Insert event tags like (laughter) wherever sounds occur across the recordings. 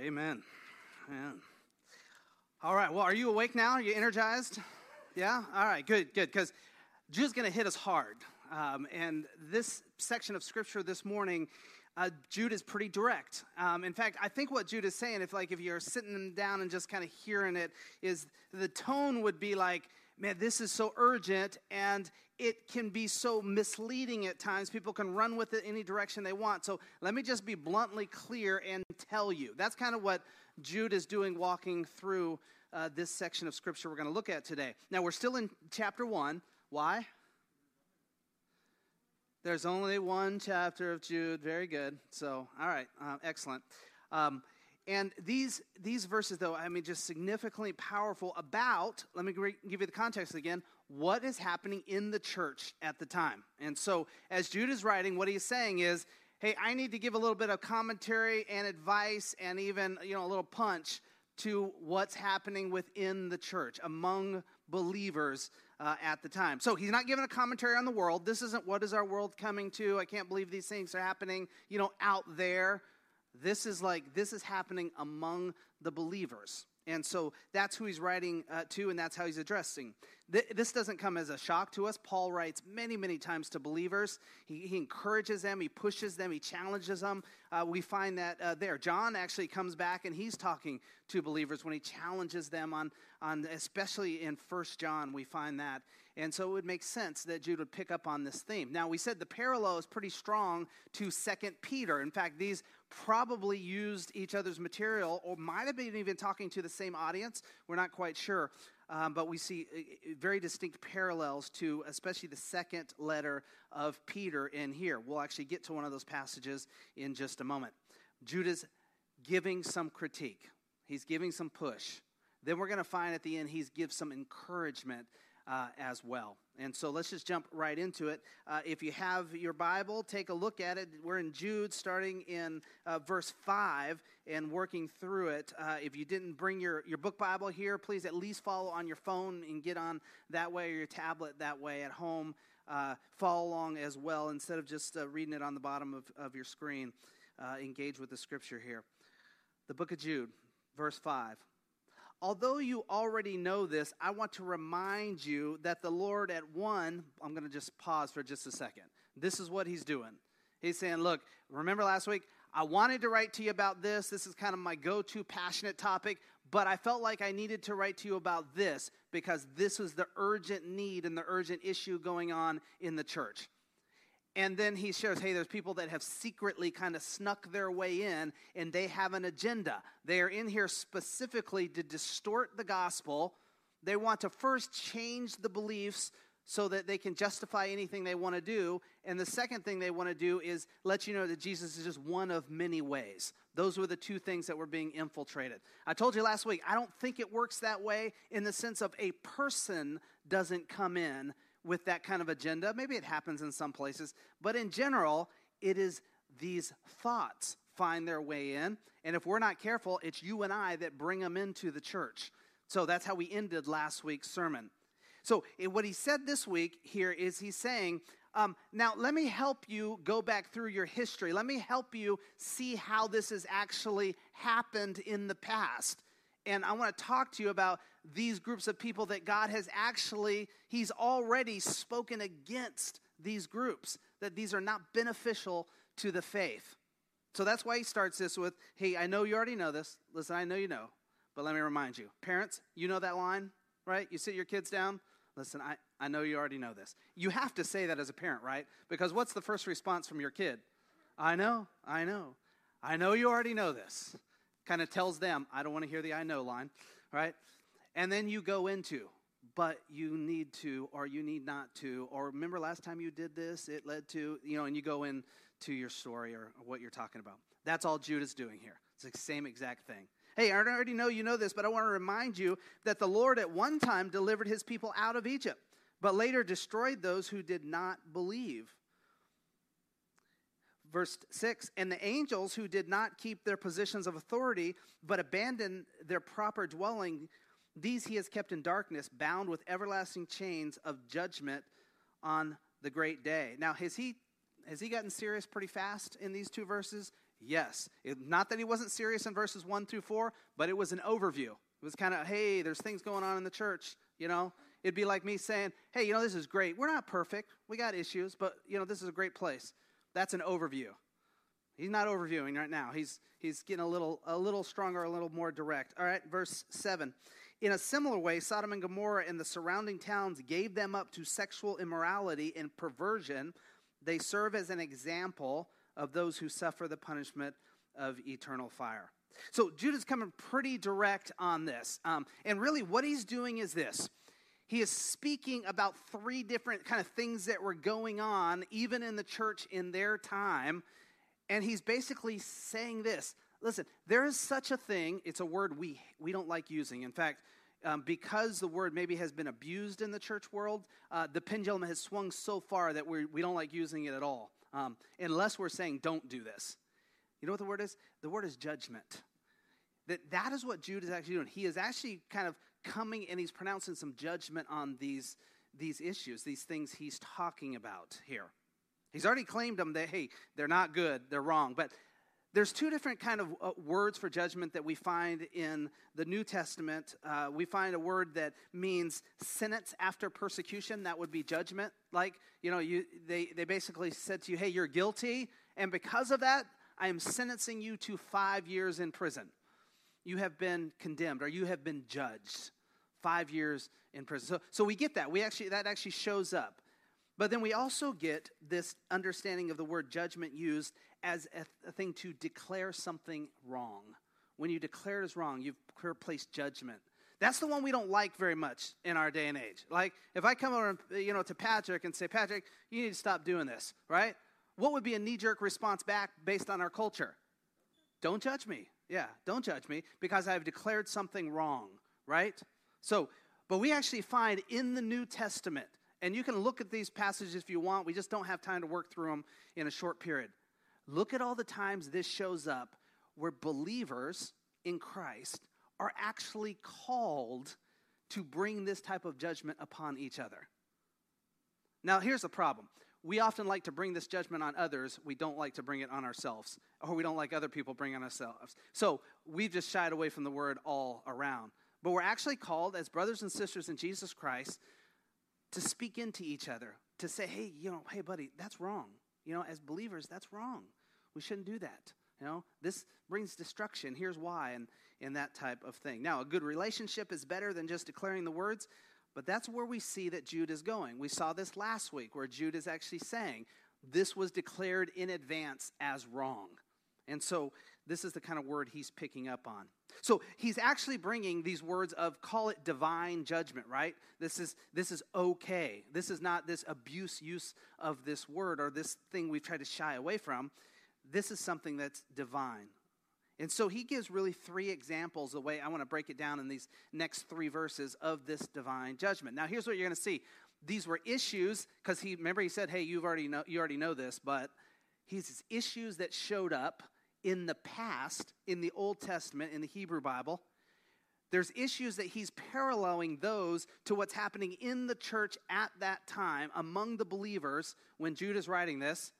Amen. Amen. All right. Well, are you awake now? Are you energized? Yeah? All right. Good, good. Because Jude's going to hit us hard. Um, and this section of scripture this morning, uh, Jude is pretty direct. Um, in fact, I think what Jude is saying, if like if you're sitting down and just kind of hearing it, is the tone would be like, man, this is so urgent and it can be so misleading at times. People can run with it any direction they want. So let me just be bluntly clear and tell you. That's kind of what Jude is doing walking through uh, this section of scripture we're going to look at today. Now, we're still in chapter 1. Why? There's only one chapter of Jude. Very good. So, all right, uh, excellent. Um, and these, these verses, though, I mean, just significantly powerful about, let me give you the context again, what is happening in the church at the time. And so, as Jude is writing, what he's saying is, hey, I need to give a little bit of commentary and advice and even, you know, a little punch to what's happening within the church among believers uh, at the time. So he's not giving a commentary on the world. This isn't what is our world coming to. I can't believe these things are happening, you know, out there. This is like, this is happening among the believers. And so that's who he's writing uh, to, and that's how he's addressing. Th- this doesn't come as a shock to us. Paul writes many, many times to believers. He, he encourages them, he pushes them, he challenges them. Uh, we find that uh, there. John actually comes back and he's talking to believers when he challenges them on, on especially in First John, we find that. And so it would make sense that Jude would pick up on this theme. Now, we said the parallel is pretty strong to Second Peter. In fact, these probably used each other's material or might have been even talking to the same audience. We're not quite sure. Um, but we see uh, uh, very distinct parallels to especially the second letter of Peter in here. We'll actually get to one of those passages in just a moment. Judah's giving some critique, he's giving some push. Then we're going to find at the end he's gives some encouragement uh, as well. And so let's just jump right into it. Uh, if you have your Bible, take a look at it. We're in Jude, starting in uh, verse 5 and working through it. Uh, if you didn't bring your, your book Bible here, please at least follow on your phone and get on that way or your tablet that way at home. Uh, follow along as well instead of just uh, reading it on the bottom of, of your screen. engage with the scripture here. The book of Jude, verse 5. Although you already know this, I want to remind you that the Lord at one, I'm going to just pause for just a second. This is what he's doing. He's saying, Look, remember last week? I wanted to write to you about this. This is kind of my go to passionate topic, but I felt like I needed to write to you about this because this was the urgent need and the urgent issue going on in the church. And then he shares, hey, there's people that have secretly kind of snuck their way in and they have an agenda. They are in here specifically to distort the gospel. They want to first change the beliefs so that they can justify anything they want to do. And the second thing they want to do is let you know that Jesus is just one of many ways. Those were the two things that were being infiltrated. I told you last week, I don't think it works that way in the sense of a person doesn't come in with that kind of agenda. Maybe it happens in some places, but in general, it is these thoughts find their way in. And if we're not careful, it's you and I that bring them into the church. So that's how we ended last week's sermon. So, what he said this week here is he's saying, um, now let me help you go back through your history. Let me help you see how this has actually happened in the past. And I want to talk to you about these groups of people that God has actually, He's already spoken against these groups, that these are not beneficial to the faith. So that's why he starts this with, hey, I know you already know this. Listen, I know you know, but let me remind you. Parents, you know that line, right? You sit your kids down. Listen, I, I know you already know this. You have to say that as a parent, right? Because what's the first response from your kid? I know, I know. I know you already know this. Kind of tells them, I don't want to hear the I know line, right? And then you go into, but you need to, or you need not to, or remember last time you did this, it led to, you know, and you go into your story or what you're talking about. That's all Jude doing here. It's the same exact thing. Hey, I already know you know this, but I want to remind you that the Lord at one time delivered his people out of Egypt, but later destroyed those who did not believe. Verse 6 And the angels who did not keep their positions of authority, but abandoned their proper dwelling, these he has kept in darkness, bound with everlasting chains of judgment on the great day. Now, has he has he gotten serious pretty fast in these two verses? Yes. It, not that he wasn't serious in verses 1 through 4, but it was an overview. It was kind of, hey, there's things going on in the church, you know? It'd be like me saying, hey, you know, this is great. We're not perfect. We got issues, but, you know, this is a great place. That's an overview. He's not overviewing right now. He's, he's getting a little, a little stronger, a little more direct. All right, verse 7. In a similar way, Sodom and Gomorrah and the surrounding towns gave them up to sexual immorality and perversion. They serve as an example of those who suffer the punishment of eternal fire. So Jude is coming pretty direct on this. Um, and really, what he's doing is this he is speaking about three different kind of things that were going on, even in the church in their time. And he's basically saying this listen, there is such a thing. It's a word we, we don't like using. In fact, um, because the word maybe has been abused in the church world, uh, the pendulum has swung so far that we're, we don't like using it at all, um, unless we're saying, don't do this. You know what the word is? The word is judgment. That, that is what Jude is actually doing. He is actually kind of coming and he's pronouncing some judgment on these, these issues, these things he's talking about here. He's already claimed them that, hey, they're not good, they're wrong. But there's two different kind of uh, words for judgment that we find in the new testament uh, we find a word that means sentence after persecution that would be judgment like you know you, they, they basically said to you hey you're guilty and because of that i am sentencing you to five years in prison you have been condemned or you have been judged five years in prison so, so we get that we actually that actually shows up but then we also get this understanding of the word judgment used as a, a thing to declare something wrong. When you declare it as wrong, you've placed judgment. That's the one we don't like very much in our day and age. Like, if I come over, you know, to Patrick and say, Patrick, you need to stop doing this, right? What would be a knee-jerk response back based on our culture? Don't judge me. Yeah, don't judge me because I've declared something wrong, right? So, but we actually find in the New Testament, and you can look at these passages if you want, we just don't have time to work through them in a short period. Look at all the times this shows up where believers in Christ are actually called to bring this type of judgment upon each other. Now, here's the problem. We often like to bring this judgment on others. We don't like to bring it on ourselves, or we don't like other people bring on ourselves. So we've just shied away from the word all around. But we're actually called as brothers and sisters in Jesus Christ to speak into each other, to say, hey, you know, hey, buddy, that's wrong. You know, as believers, that's wrong. We shouldn't do that. You know, this brings destruction. Here's why, and, and that type of thing. Now, a good relationship is better than just declaring the words, but that's where we see that Jude is going. We saw this last week where Jude is actually saying this was declared in advance as wrong. And so this is the kind of word he's picking up on. So he's actually bringing these words of call it divine judgment, right? This is this is okay. This is not this abuse use of this word or this thing we've tried to shy away from this is something that's divine. And so he gives really three examples, the way I want to break it down in these next three verses of this divine judgment. Now, here's what you're going to see. These were issues, because he remember he said, Hey, you've already know you already know this, but he's issues that showed up in the past, in the Old Testament, in the Hebrew Bible. There's issues that he's paralleling those to what's happening in the church at that time among the believers when Jude is writing this.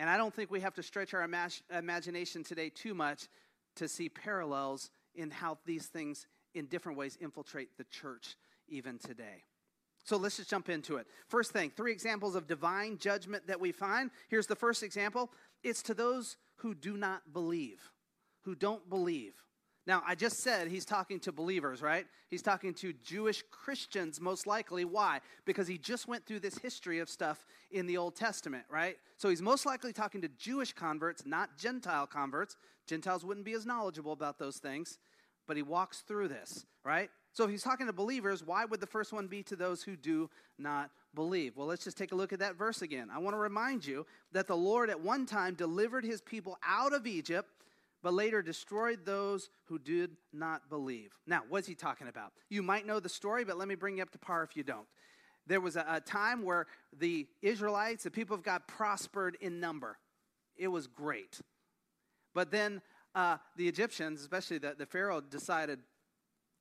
And I don't think we have to stretch our imag- imagination today too much to see parallels in how these things in different ways infiltrate the church even today. So let's just jump into it. First thing, three examples of divine judgment that we find. Here's the first example it's to those who do not believe, who don't believe. Now, I just said he's talking to believers, right? He's talking to Jewish Christians, most likely. Why? Because he just went through this history of stuff in the Old Testament, right? So he's most likely talking to Jewish converts, not Gentile converts. Gentiles wouldn't be as knowledgeable about those things, but he walks through this, right? So if he's talking to believers, why would the first one be to those who do not believe? Well, let's just take a look at that verse again. I want to remind you that the Lord at one time delivered his people out of Egypt but later destroyed those who did not believe. Now, what's he talking about? You might know the story, but let me bring you up to par if you don't. There was a, a time where the Israelites, the people of God, prospered in number. It was great. But then uh, the Egyptians, especially the, the Pharaoh, decided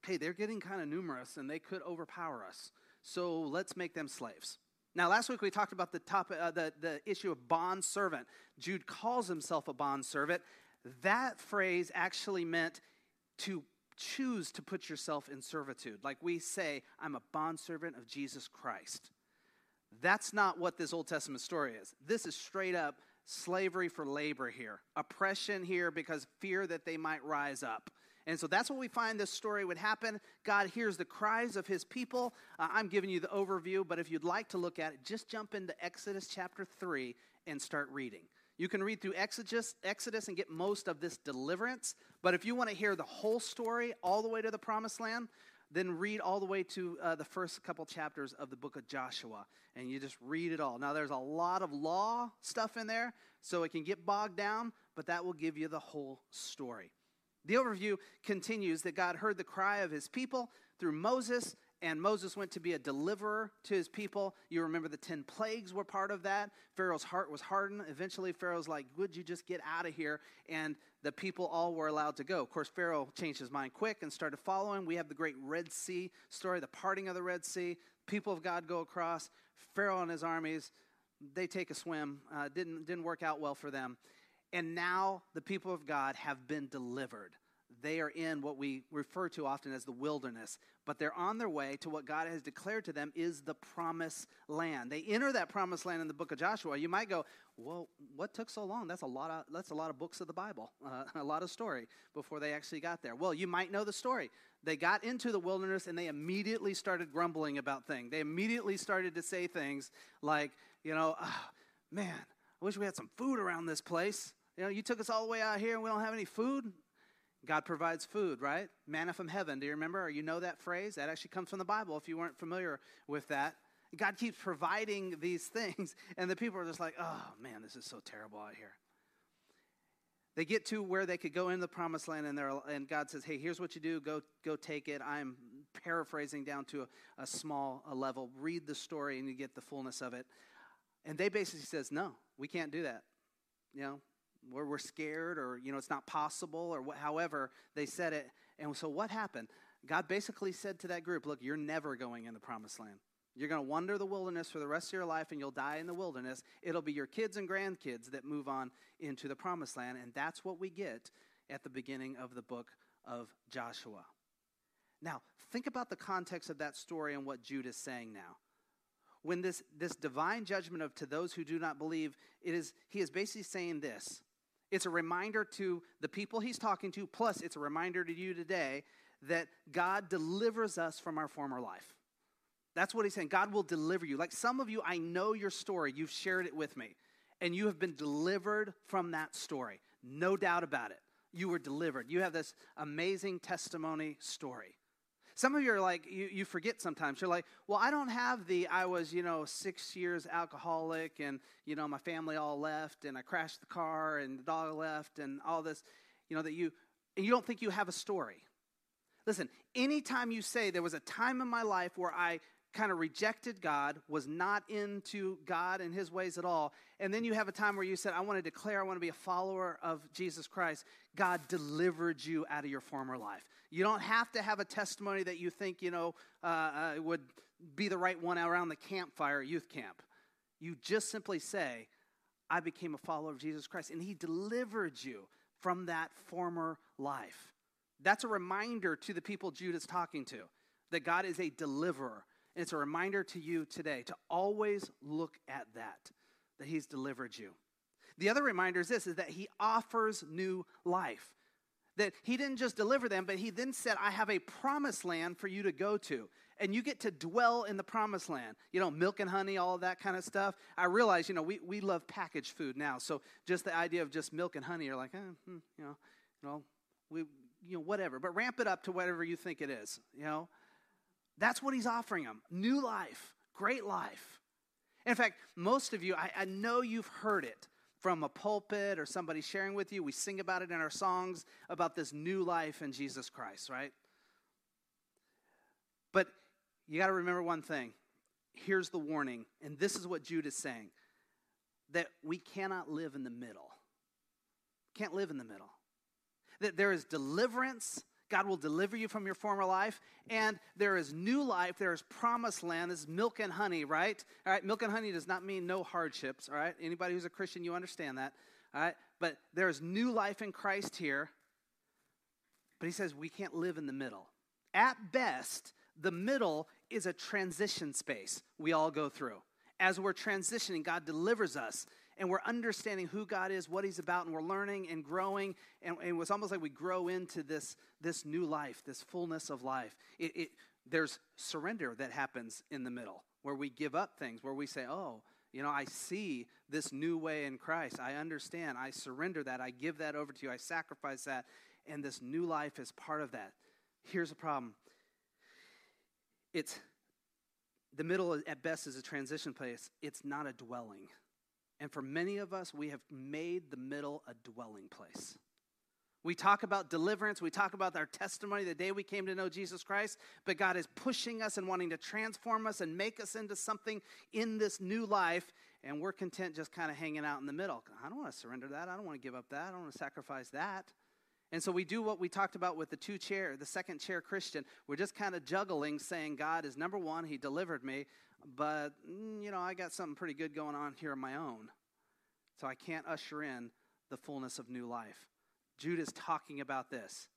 hey, they're getting kind of numerous and they could overpower us. So let's make them slaves. Now, last week we talked about the, topic, uh, the, the issue of bond servant. Jude calls himself a bond servant. That phrase actually meant to choose to put yourself in servitude. Like we say, I'm a bondservant of Jesus Christ. That's not what this Old Testament story is. This is straight up slavery for labor here, oppression here because fear that they might rise up. And so that's what we find this story would happen. God hears the cries of his people. Uh, I'm giving you the overview, but if you'd like to look at it, just jump into Exodus chapter 3 and start reading. You can read through Exodus, Exodus and get most of this deliverance. But if you want to hear the whole story all the way to the promised land, then read all the way to uh, the first couple chapters of the book of Joshua. And you just read it all. Now, there's a lot of law stuff in there, so it can get bogged down, but that will give you the whole story. The overview continues that God heard the cry of his people through Moses and Moses went to be a deliverer to his people. You remember the 10 plagues were part of that. Pharaoh's heart was hardened. Eventually, Pharaoh's like, Would you just get out of here? And the people all were allowed to go. Of course, Pharaoh changed his mind quick and started following. We have the great Red Sea story, the parting of the Red Sea. People of God go across. Pharaoh and his armies, they take a swim. Uh, didn't, didn't work out well for them. And now the people of God have been delivered they are in what we refer to often as the wilderness, but they're on their way to what God has declared to them is the promised land. They enter that promised land in the book of Joshua. You might go, "Well, what took so long? That's a lot of that's a lot of books of the Bible, uh, (laughs) a lot of story before they actually got there." Well, you might know the story. They got into the wilderness and they immediately started grumbling about things. They immediately started to say things like, "You know, oh, man, I wish we had some food around this place." You know, you took us all the way out here and we don't have any food. God provides food, right? Manna from heaven. Do you remember? Or you know that phrase? That actually comes from the Bible if you weren't familiar with that. God keeps providing these (laughs) things, and the people are just like, oh man, this is so terrible out here. They get to where they could go in the promised land, and, and God says, hey, here's what you do go, go take it. I'm paraphrasing down to a, a small a level. Read the story, and you get the fullness of it. And they basically says, no, we can't do that. You know, where we're scared or you know it's not possible or what, however they said it. And so what happened? God basically said to that group look you're never going in the promised land. You're going to wander the wilderness for the rest of your life and you'll die in the wilderness. It'll be your kids and grandkids that move on into the promised land. And that's what we get at the beginning of the book of joshua. Now think about the context of that story and what jude is saying now. When this, this divine judgment of to those who do not believe it is he is basically saying this it's a reminder to the people he's talking to, plus, it's a reminder to you today that God delivers us from our former life. That's what he's saying. God will deliver you. Like some of you, I know your story. You've shared it with me, and you have been delivered from that story. No doubt about it. You were delivered. You have this amazing testimony story. Some of you are like, you, you forget sometimes. You're like, well, I don't have the, I was, you know, six years alcoholic and, you know, my family all left and I crashed the car and the dog left and all this, you know, that you, and you don't think you have a story. Listen, anytime you say there was a time in my life where I kind of rejected God, was not into God and his ways at all, and then you have a time where you said, I want to declare, I want to be a follower of Jesus Christ, God delivered you out of your former life. You don't have to have a testimony that you think, you know, uh, uh, would be the right one around the campfire youth camp. You just simply say, I became a follower of Jesus Christ, and he delivered you from that former life. That's a reminder to the people Jude is talking to that God is a deliverer. And it's a reminder to you today to always look at that, that he's delivered you. The other reminder is this is that he offers new life that he didn't just deliver them, but he then said, I have a promised land for you to go to. And you get to dwell in the promised land. You know, milk and honey, all that kind of stuff. I realize, you know, we, we love packaged food now. So just the idea of just milk and honey, you're like, eh, hmm, you know, you know, we, you know, whatever. But ramp it up to whatever you think it is, you know. That's what he's offering them new life, great life. In fact, most of you, I, I know you've heard it from a pulpit or somebody sharing with you. We sing about it in our songs about this new life in Jesus Christ, right? But you got to remember one thing. Here's the warning, and this is what Jude is saying that we cannot live in the middle. Can't live in the middle. That there is deliverance God will deliver you from your former life, and there is new life. There is promised land. This is milk and honey, right? All right, milk and honey does not mean no hardships, all right? Anybody who's a Christian, you understand that, all right? But there is new life in Christ here. But he says we can't live in the middle. At best, the middle is a transition space we all go through. As we're transitioning, God delivers us and we're understanding who God is, what He's about, and we're learning and growing. And, and it was almost like we grow into this, this new life, this fullness of life. It, it, there's surrender that happens in the middle where we give up things, where we say, Oh, you know, I see this new way in Christ. I understand. I surrender that. I give that over to you. I sacrifice that. And this new life is part of that. Here's the problem it's the middle at best is a transition place, it's not a dwelling. And for many of us, we have made the middle a dwelling place. We talk about deliverance, we talk about our testimony the day we came to know Jesus Christ, but God is pushing us and wanting to transform us and make us into something in this new life, and we're content just kind of hanging out in the middle. I don't want to surrender that. I don't want to give up that. I don't want to sacrifice that. And so we do what we talked about with the two chair, the second chair Christian. We're just kind of juggling, saying God is number one, He delivered me, but, mm, you know, I got something pretty good going on here on my own. So I can't usher in the fullness of new life. Jude is talking about this.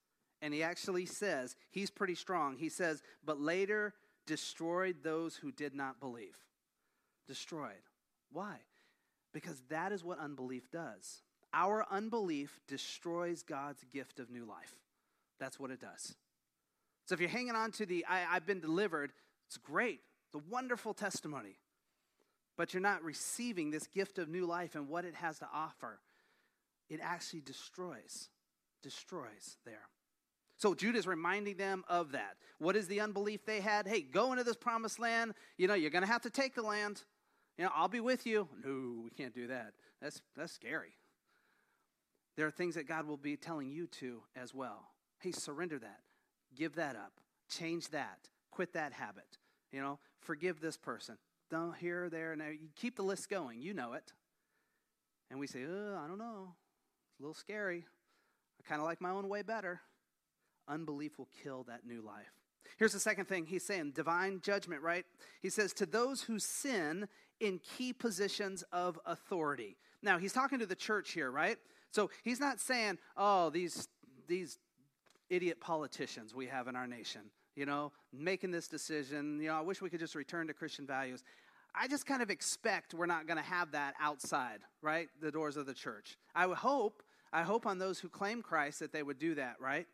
And he actually says, he's pretty strong. He says, but later destroyed those who did not believe. Destroyed. Why? Because that is what unbelief does. Our unbelief destroys God's gift of new life. That's what it does. So if you're hanging on to the I, have been delivered, it's great. A wonderful testimony. But you're not receiving this gift of new life and what it has to offer. It actually destroys, destroys there. So Jude is reminding them of that. What is the unbelief they had? Hey, go into this promised land. You know, you're going to have to take the land. You know, I'll be with you. No, we can't do that. That's that's scary. There are things that God will be telling you to as well. Hey, surrender that. Give that up. Change that. Quit that habit. You know, forgive this person. Don't here, there, now. You keep the list going. You know it. And we say, oh, I don't know. It's a little scary. I kind of like my own way better. Unbelief will kill that new life. Here's the second thing he's saying divine judgment, right? He says, to those who sin in key positions of authority. Now, he's talking to the church here, right? So he's not saying, oh, these, these idiot politicians we have in our nation, you know, making this decision. You know, I wish we could just return to Christian values. I just kind of expect we're not going to have that outside, right? The doors of the church. I would hope, I hope on those who claim Christ that they would do that, right?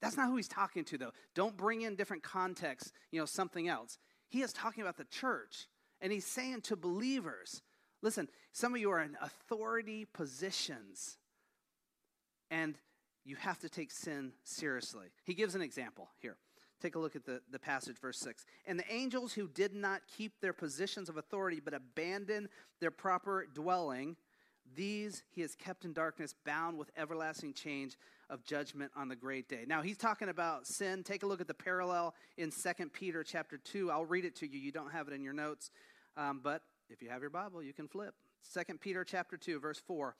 That's not who he's talking to, though. Don't bring in different contexts, you know, something else. He is talking about the church, and he's saying to believers, listen, some of you are in authority positions and you have to take sin seriously. He gives an example here. Take a look at the, the passage, verse 6. And the angels who did not keep their positions of authority but abandoned their proper dwelling, these he has kept in darkness, bound with everlasting change of judgment on the great day. Now he's talking about sin. Take a look at the parallel in 2 Peter chapter 2. I'll read it to you. You don't have it in your notes, um, but if you have your Bible, you can flip. 2 Peter chapter 2, verse 4.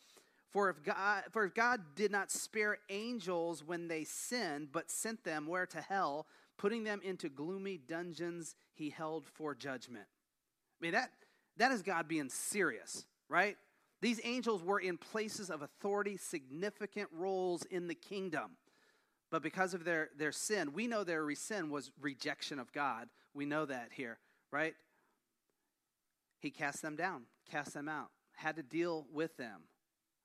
For if God, for if God did not spare angels when they sinned, but sent them where to hell, putting them into gloomy dungeons he held for judgment. I mean that that is God being serious, right? These angels were in places of authority, significant roles in the kingdom. But because of their, their sin, we know their sin was rejection of God. We know that here, right? He cast them down, cast them out, had to deal with them.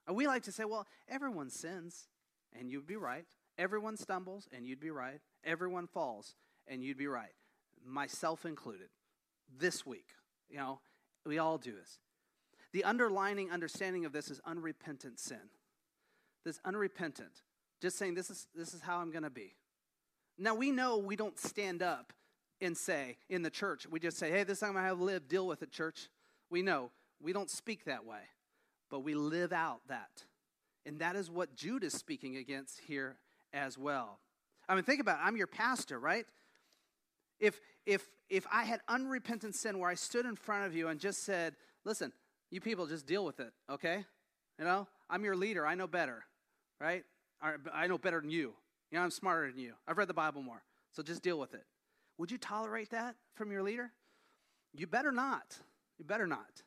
And we like to say, well, everyone sins, and you'd be right. Everyone stumbles, and you'd be right. Everyone falls, and you'd be right. Myself included. This week, you know, we all do this. The underlining understanding of this is unrepentant sin. This unrepentant, just saying, this is, this is how I'm going to be. Now, we know we don't stand up and say in the church, we just say, hey, this is how I'm going to live, deal with it, church. We know. We don't speak that way but we live out that. And that is what Jude is speaking against here as well. I mean, think about it. I'm your pastor, right? If, if, if I had unrepentant sin where I stood in front of you and just said, listen, you people just deal with it, okay? You know, I'm your leader. I know better, right? I know better than you. You know, I'm smarter than you. I've read the Bible more. So just deal with it. Would you tolerate that from your leader? You better not. You better not.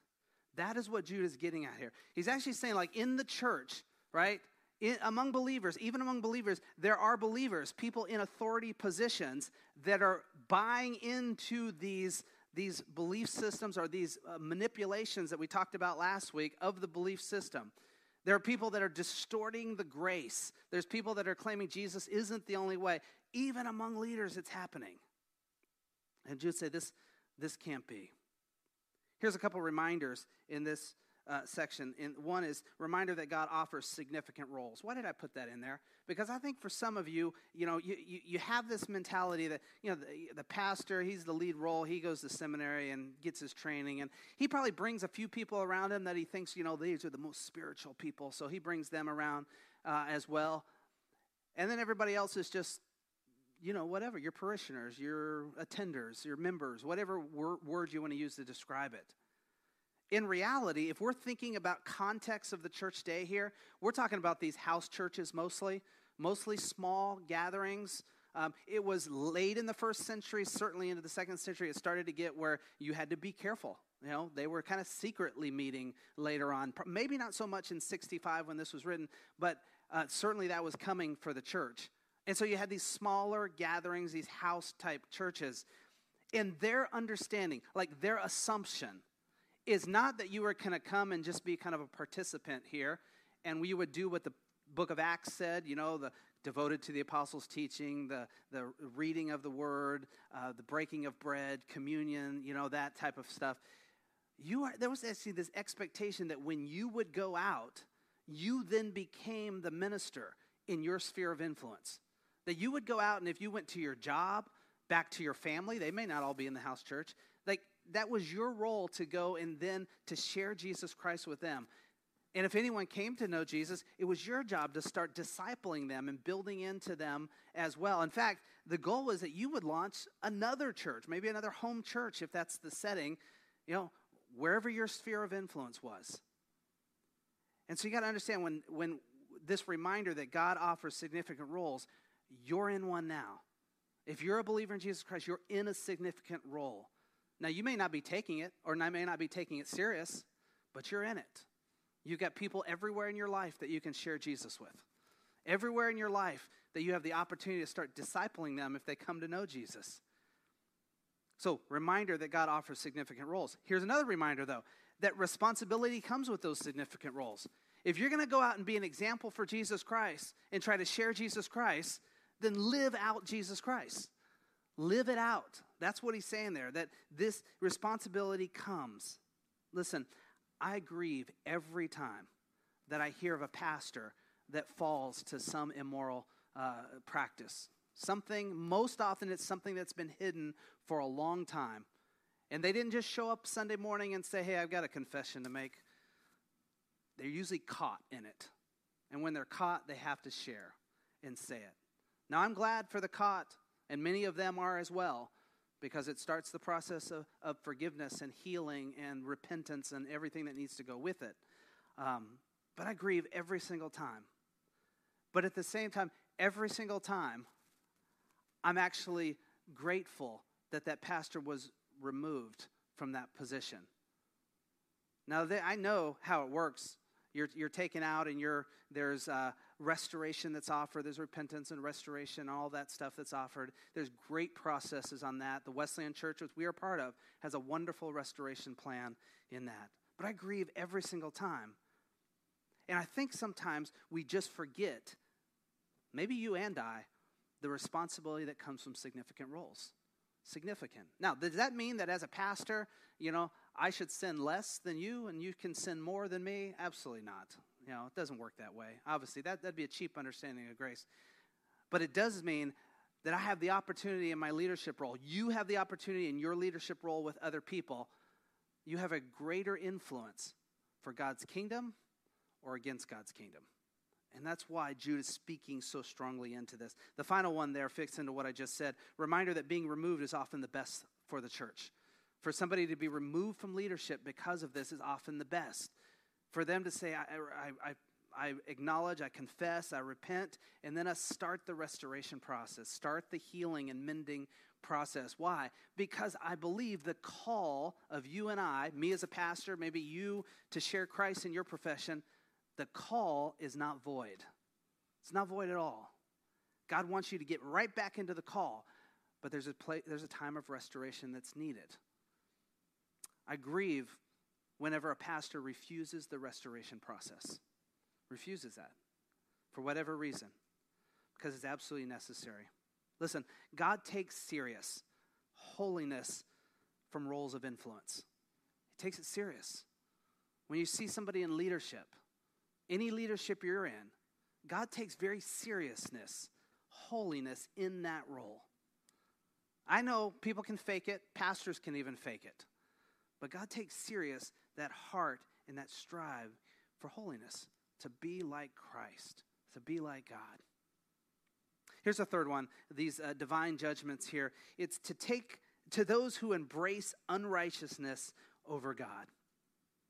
That is what Jude is getting at here. He's actually saying, like, in the church, right? In, among believers, even among believers, there are believers, people in authority positions that are buying into these, these belief systems or these uh, manipulations that we talked about last week of the belief system. There are people that are distorting the grace. There's people that are claiming Jesus isn't the only way. Even among leaders, it's happening. And Jude say this, this can't be. Here's a couple reminders in this uh, section. In, one is reminder that God offers significant roles. Why did I put that in there? Because I think for some of you, you know, you, you, you have this mentality that, you know, the, the, pastor, he's the lead role. He goes to seminary and gets his training. And he probably brings a few people around him that he thinks, you know, these are the most spiritual people. So he brings them around uh, as well. And then everybody else is just you know, whatever, your parishioners, your attenders, your members, whatever wor- word you want to use to describe it. In reality, if we're thinking about context of the church day here, we're talking about these house churches mostly, mostly small gatherings. Um, it was late in the first century, certainly into the second century, it started to get where you had to be careful. You know, they were kind of secretly meeting later on. Maybe not so much in 65 when this was written, but uh, certainly that was coming for the church. And so you had these smaller gatherings, these house type churches. In their understanding, like their assumption, is not that you were going to come and just be kind of a participant here and we would do what the book of Acts said, you know, the devoted to the apostles' teaching, the, the reading of the word, uh, the breaking of bread, communion, you know, that type of stuff. You are, there was actually this expectation that when you would go out, you then became the minister in your sphere of influence. That you would go out, and if you went to your job, back to your family, they may not all be in the house church, that was your role to go and then to share Jesus Christ with them. And if anyone came to know Jesus, it was your job to start discipling them and building into them as well. In fact, the goal was that you would launch another church, maybe another home church if that's the setting, you know, wherever your sphere of influence was. And so you got to understand when when this reminder that God offers significant roles, you're in one now. If you're a believer in Jesus Christ, you're in a significant role. Now, you may not be taking it, or I may not be taking it serious, but you're in it. You've got people everywhere in your life that you can share Jesus with. Everywhere in your life that you have the opportunity to start discipling them if they come to know Jesus. So, reminder that God offers significant roles. Here's another reminder, though, that responsibility comes with those significant roles. If you're going to go out and be an example for Jesus Christ and try to share Jesus Christ, then live out Jesus Christ. Live it out. That's what he's saying there, that this responsibility comes. Listen, I grieve every time that I hear of a pastor that falls to some immoral uh, practice. Something, most often, it's something that's been hidden for a long time. And they didn't just show up Sunday morning and say, Hey, I've got a confession to make. They're usually caught in it. And when they're caught, they have to share and say it. Now, I'm glad for the caught and many of them are as well, because it starts the process of, of forgiveness and healing and repentance and everything that needs to go with it. Um, but I grieve every single time. But at the same time, every single time, I'm actually grateful that that pastor was removed from that position. Now, they, I know how it works. You're, you're taken out, and you're, there's uh, restoration that's offered. There's repentance and restoration, all that stuff that's offered. There's great processes on that. The Wesleyan Church, which we are part of, has a wonderful restoration plan in that. But I grieve every single time. And I think sometimes we just forget, maybe you and I, the responsibility that comes from significant roles. Significant. Now, does that mean that as a pastor, you know, I should sin less than you and you can sin more than me? Absolutely not. You know, it doesn't work that way. Obviously, that, that'd be a cheap understanding of grace. But it does mean that I have the opportunity in my leadership role. You have the opportunity in your leadership role with other people. You have a greater influence for God's kingdom or against God's kingdom. And that's why Jude is speaking so strongly into this. The final one there fits into what I just said. Reminder that being removed is often the best for the church. For somebody to be removed from leadership because of this is often the best for them to say, I, I, I, I acknowledge, I confess, I repent, and then I start the restoration process, start the healing and mending process. Why? Because I believe the call of you and I, me as a pastor, maybe you to share Christ in your profession, the call is not void. It's not void at all. God wants you to get right back into the call, but there's a, play, there's a time of restoration that's needed. I grieve whenever a pastor refuses the restoration process, refuses that for whatever reason, because it's absolutely necessary. Listen, God takes serious holiness from roles of influence. He takes it serious. When you see somebody in leadership, any leadership you're in, God takes very seriousness, holiness in that role. I know people can fake it, pastors can even fake it. But God takes serious that heart and that strive for holiness, to be like Christ, to be like God. Here's a third one these uh, divine judgments here. It's to take to those who embrace unrighteousness over God,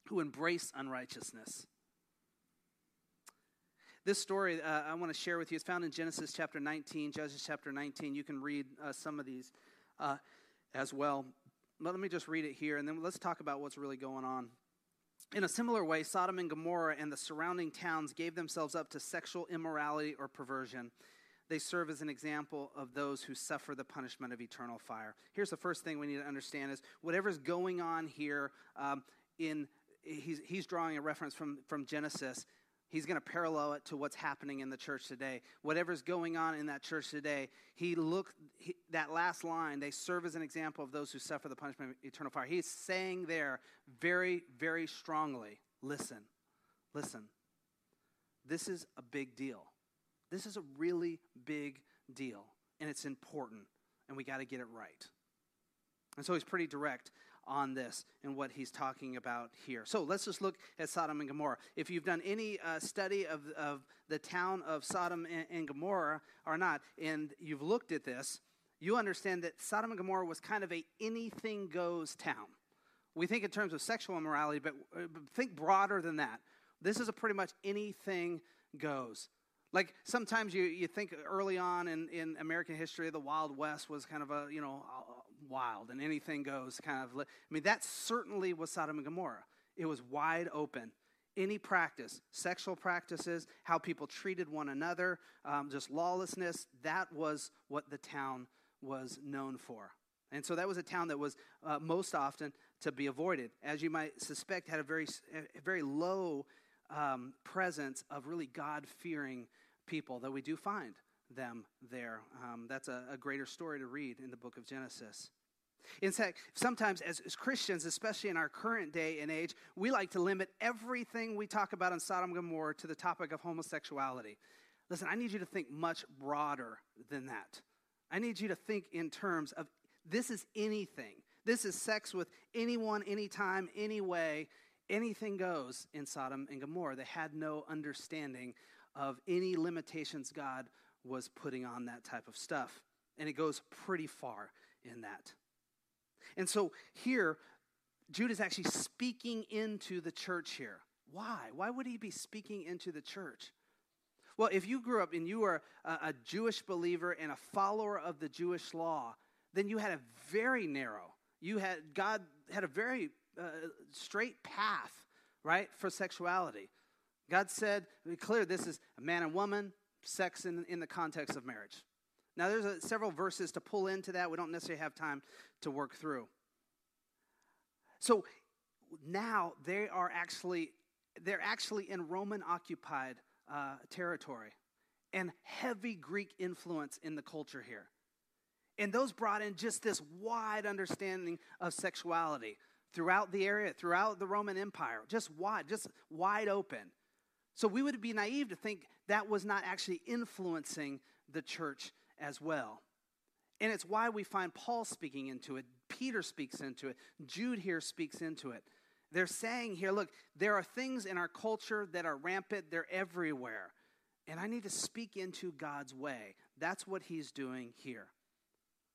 who embrace unrighteousness. This story uh, I want to share with you is found in Genesis chapter 19, Judges chapter 19. You can read uh, some of these uh, as well let me just read it here, and then let's talk about what's really going on. In a similar way, Sodom and Gomorrah and the surrounding towns gave themselves up to sexual immorality or perversion. They serve as an example of those who suffer the punishment of eternal fire. Here's the first thing we need to understand is whatever's going on here um, in he's, he's drawing a reference from, from Genesis he's going to parallel it to what's happening in the church today. Whatever's going on in that church today, he looked that last line, they serve as an example of those who suffer the punishment of eternal fire. He's saying there very, very strongly listen, listen. This is a big deal. This is a really big deal, and it's important, and we got to get it right. And so he's pretty direct on this and what he's talking about here. So let's just look at Sodom and Gomorrah. If you've done any uh, study of, of the town of Sodom and, and Gomorrah or not, and you've looked at this, you understand that Sodom and Gomorrah was kind of a anything goes town. We think in terms of sexual immorality, but uh, think broader than that. This is a pretty much anything goes. Like sometimes you, you think early on in, in American history, the Wild West was kind of a, you know, wild and anything goes kind of. I mean, that certainly was Sodom and Gomorrah. It was wide open. Any practice, sexual practices, how people treated one another, um, just lawlessness, that was what the town was known for. And so that was a town that was uh, most often to be avoided. As you might suspect, had a very, a very low um, presence of really God fearing people, though we do find them there. Um, that's a, a, greater story to read in the book of Genesis. In fact, sometimes as, as, Christians, especially in our current day and age, we like to limit everything we talk about in Sodom and Gomorrah to the topic of homosexuality. Listen, I need you to think much broader than that. I need you to think in terms of this is anything. This is sex with anyone, anytime, any way. Anything goes in Sodom and Gomorrah. They had no understanding of any limitations God was putting on that type of stuff. And it goes pretty far in that. And so here, Jude is actually speaking into the church here. Why? Why would he be speaking into the church? Well, if you grew up and you were a, Jewish believer and a follower of the Jewish law, then you had a very narrow, you had, God had a very uh, straight path, right, for sexuality. God said, clear, this is a man and woman, sex in, in the context of marriage. Now, there's a, several verses to pull into that. We don't necessarily have time to work through. So now they are actually they're actually in Roman occupied uh, territory and heavy Greek influence in the culture here. And those brought in just this wide understanding of sexuality throughout the area, throughout the Roman Empire, just wide, just wide open. So we would be naive to think that was not actually influencing the church as well. And it's why we find Paul speaking into it, Peter speaks into it, Jude here speaks into it. They're saying here, look, there are things in our culture that are rampant, they're everywhere. And I need to speak into God's way. That's what he's doing here.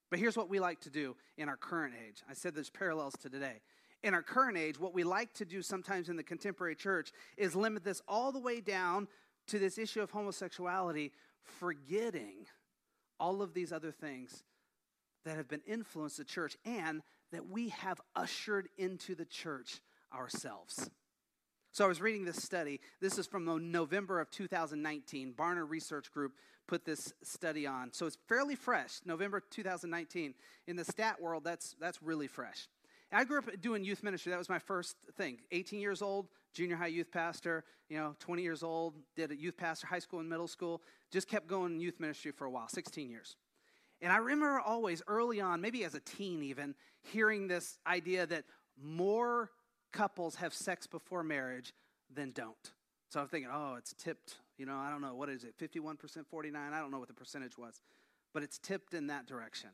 But here's what we like to do in our current age. I said there's parallels to today. in our current age, what we like to do sometimes in the contemporary church is limit this all the way down to this issue of homosexuality, forgetting all of these other things that have been influenced the church and that we have ushered into the church ourselves. So I was reading this study. This is from November of 2019. Barna Research Group put this study on. So it's fairly fresh, November 2019. In the stat world, that's, that's really fresh. I grew up doing youth ministry. That was my first thing. 18 years old, junior high youth pastor, you know, 20 years old, did a youth pastor, high school and middle school. Just kept going in youth ministry for a while, 16 years. And I remember always early on, maybe as a teen even, hearing this idea that more couples have sex before marriage than don't. So I'm thinking, oh, it's tipped, you know, I don't know, what is it, 51%, 49? I don't know what the percentage was, but it's tipped in that direction.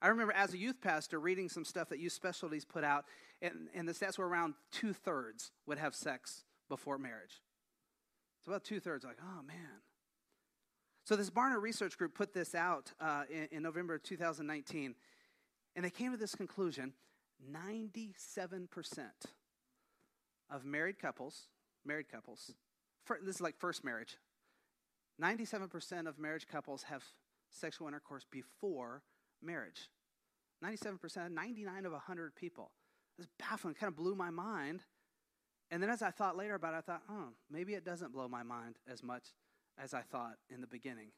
I remember as a youth pastor reading some stuff that Youth Specialties put out, and, and the stats were around two thirds would have sex before marriage. It's about two thirds, like, oh man. So this Barna Research Group put this out uh, in, in November of 2019, and they came to this conclusion 97% of married couples, married couples, for, this is like first marriage, 97% of marriage couples have sexual intercourse before marriage. 97%, 99 of 100 people. It was baffling. Kind of blew my mind. And then as I thought later about it, I thought, oh, maybe it doesn't blow my mind as much as I thought in the beginning.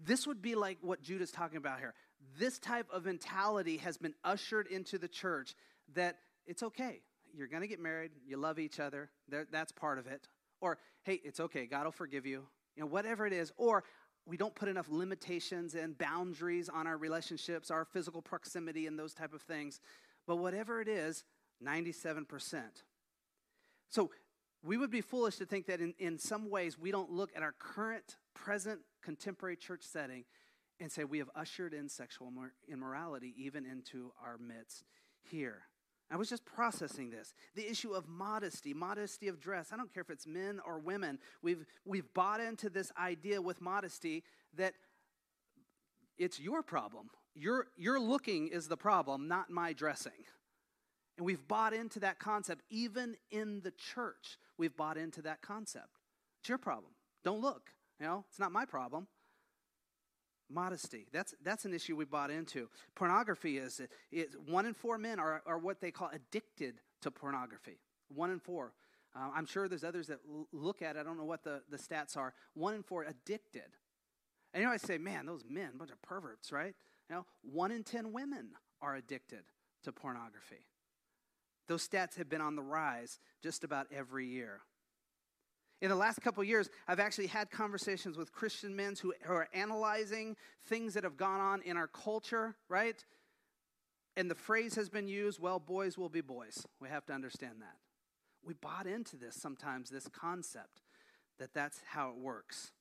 This would be like what Jude is talking about here. This type of mentality has been ushered into the church that it's okay. You're going to get married. You love each other. That's part of it. Or, hey, it's okay. God will forgive you. You know, whatever it is. Or, we don't put enough limitations and boundaries on our relationships, our physical proximity, and those type of things. But whatever it is, 97%. So we would be foolish to think that in, in some ways we don't look at our current, present, contemporary church setting and say we have ushered in sexual immorality even into our midst here. I was just processing this. The issue of modesty, modesty of dress. I don't care if it's men or women. We've, we've bought into this idea with modesty that it's your problem. Your, your looking is the problem, not my dressing. And we've bought into that concept. Even in the church, we've bought into that concept. It's your problem. Don't look. You know, it's not my problem. Modesty. That's, that's an issue we bought into. Pornography is, is one in four men are, are what they call addicted to pornography. One in four. Uh, I'm sure there's others that l- look at it. I don't know what the, the stats are. One in four addicted. And you know, I say, man, those men, bunch of perverts, right? You know, one in ten women are addicted to pornography. Those stats have been on the rise just about every year. In the last couple years, I've actually had conversations with Christian men who are analyzing things that have gone on in our culture, right? And the phrase has been used, well, boys will be boys. We have to understand that. We bought into this sometimes, this concept that that's how it works.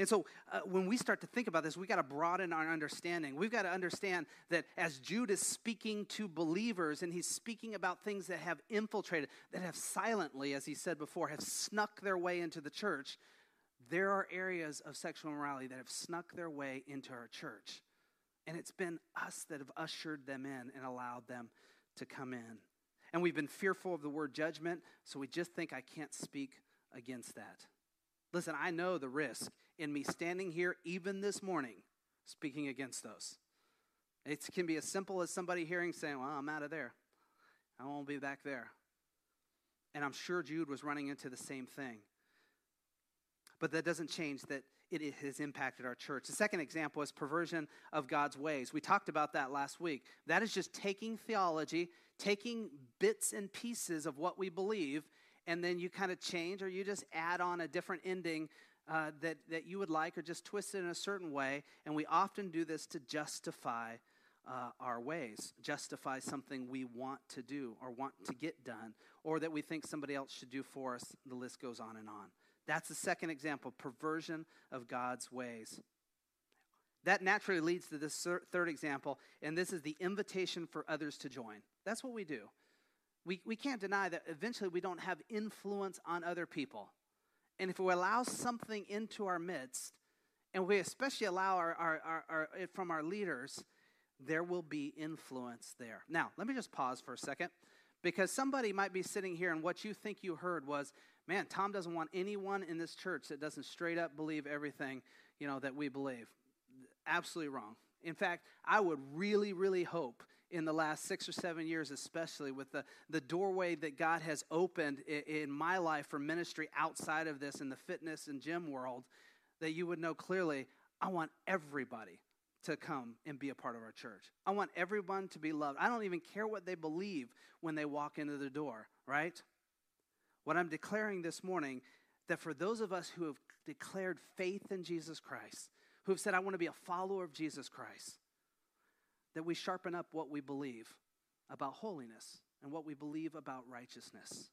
And so uh, when we start to think about this, we got to broaden our understanding. We've got to understand that as Jude is speaking to believers and he's speaking about things that have infiltrated, that have silently, as he said before, have snuck their way into the church, there are areas of sexual morality that have snuck their way into our church. And it's been us that have ushered them in and allowed them to come in. And we've been fearful of the word judgment, so we just think I can't speak against that. Listen, I know the risk in me standing here, even this morning, speaking against those. It can be as simple as somebody hearing saying, Well, I'm out of there. I won't be back there. And I'm sure Jude was running into the same thing. But that doesn't change that it has impacted our church. The second example is perversion of God's ways. We talked about that last week. That is just taking theology, taking bits and pieces of what we believe, and then you kind of change or you just add on a different ending uh, that, that you would like or just twist it in a certain way. And we often do this to justify uh, our ways, justify something we want to do or want to get done, or that we think somebody else should do for us. The list goes on and on. That's the second example perversion of God's ways. That naturally leads to this third example, and this is the invitation for others to join. That's what we do. We, we can't deny that eventually we don't have influence on other people. And if we allow something into our midst, and we especially allow our, our, our, our, it from our leaders, there will be influence there. Now, let me just pause for a second because somebody might be sitting here and what you think you heard was, man, Tom doesn't want anyone in this church that doesn't straight up believe everything, you know, that we believe. Absolutely wrong. In fact, I would really, really hope in the last six or seven years, especially with the, the doorway that God has opened in, in my life for ministry outside of this in the fitness and gym world, that you would know clearly I want everybody to come and be a part of our church. I want everyone to be loved. I don't even care what they believe when they walk into the door, right? What I'm declaring this morning that for those of us who have declared faith in Jesus Christ, who have said, I want to be a follower of Jesus Christ, that we sharpen up what we believe about holiness and what we believe about righteousness.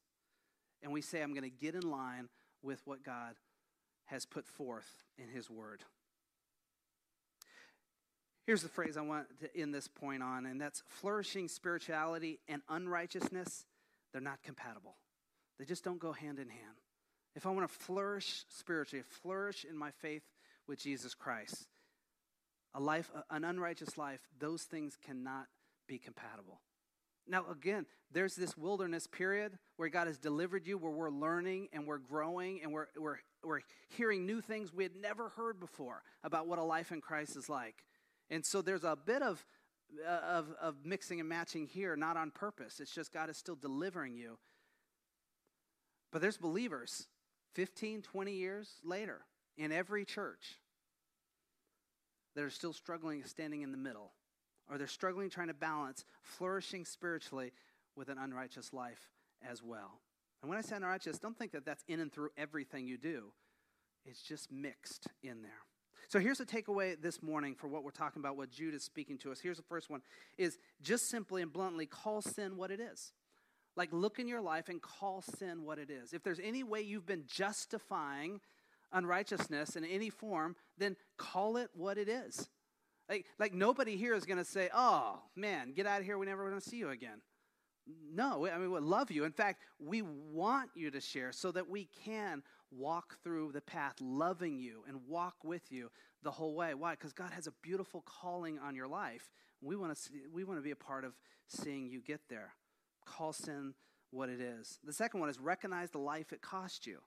And we say, I'm going to get in line with what God has put forth in His Word. Here's the phrase I want to end this point on, and that's flourishing spirituality and unrighteousness, they're not compatible. They just don't go hand in hand. If I want to flourish spiritually, flourish in my faith with Jesus Christ, a life, an unrighteous life, those things cannot be compatible. Now, again, there's this wilderness period where God has delivered you, where we're learning and we're growing and we're, we're, we're hearing new things we had never heard before about what a life in Christ is like. And so there's a bit of, uh, of, of mixing and matching here, not on purpose. It's just God is still delivering you. But there's believers 15, 20 years later in every church that are still struggling standing in the middle, or they're struggling trying to balance flourishing spiritually with an unrighteous life as well. And when I say unrighteous, don't think that that's in and through everything you do, it's just mixed in there. So here's a takeaway this morning for what we're talking about, what Jude is speaking to us. Here's the first one is just simply and bluntly call sin what it is. Like look in your life and call sin what it is. If there's any way you've been justifying unrighteousness in any form, then call it what it is. Like, like nobody here is going to say, oh, man, get out of here. We never want to see you again. No, I mean, we love you. In fact, we want you to share so that we can walk through the path loving you and walk with you the whole way. Why? Because God has a beautiful calling on your life. We want to see, we want to be a part of seeing you get there. Call sin what it is. The second one is recognize the life it cost you.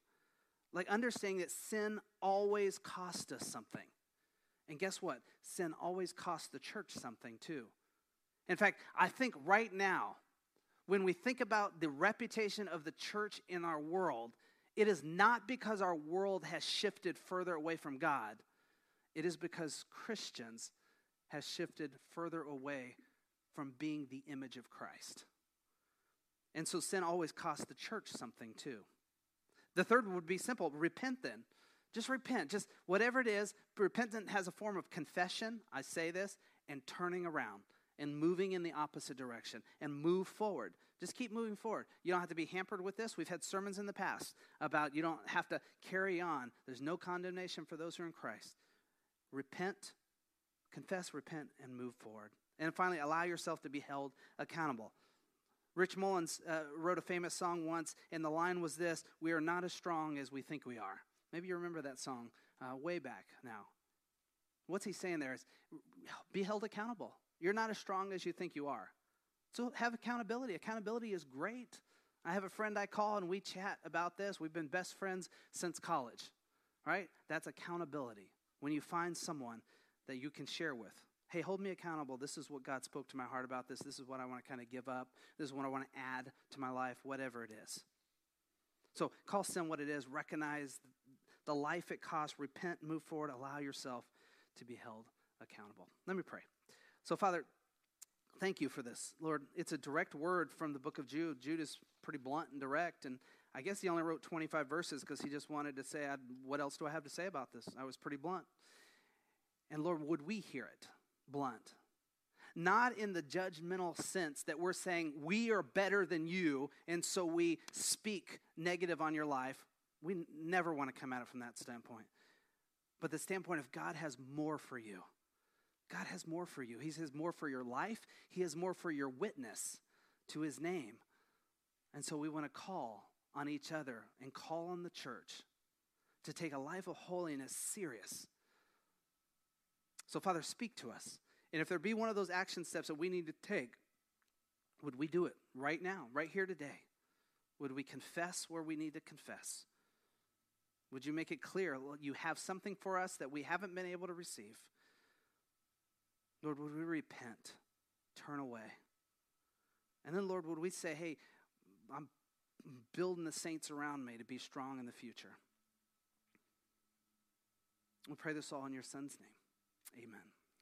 Like understanding that sin always cost us something. And guess what? Sin always costs the church something too. In fact, I think right now, when we think about the reputation of the church in our world, it is not because our world has shifted further away from God, it is because Christians have shifted further away from being the image of Christ. And so sin always costs the church something too. The third would be simple repent then. Just repent. Just whatever it is, repentant has a form of confession, I say this, and turning around and moving in the opposite direction and move forward. Just keep moving forward. You don't have to be hampered with this. We've had sermons in the past about you don't have to carry on. There's no condemnation for those who are in Christ. Repent, confess, repent, and move forward. And finally, allow yourself to be held accountable. Rich Mullins uh, wrote a famous song once, and the line was this We are not as strong as we think we are. Maybe you remember that song uh, way back now. What's he saying there is be held accountable. You're not as strong as you think you are. So have accountability. Accountability is great. I have a friend I call and we chat about this. We've been best friends since college, right? That's accountability. When you find someone that you can share with. Hey, hold me accountable. This is what God spoke to my heart about this. This is what I want to kind of give up. This is what I want to add to my life, whatever it is. So call sin what it is. Recognize the life it costs. Repent, move forward, allow yourself to be held accountable. Let me pray. So, Father, thank you for this. Lord, it's a direct word from the book of Jude. Jude is pretty blunt and direct, and I guess he only wrote 25 verses because he just wanted to say, What else do I have to say about this? I was pretty blunt. And Lord, would we hear it blunt? Not in the judgmental sense that we're saying we are better than you, and so we speak negative on your life. We never want to come at it from that standpoint. But the standpoint of God has more for you. God has more for you. He has more for your life, He has more for your witness to His name. And so we want to call on each other and call on the church to take a life of holiness serious. So, Father, speak to us. And if there be one of those action steps that we need to take, would we do it right now, right here today? Would we confess where we need to confess? Would you make it clear you have something for us that we haven't been able to receive? Lord, would we repent, turn away? And then, Lord, would we say, hey, I'm building the saints around me to be strong in the future? We pray this all in your Son's name. Amen.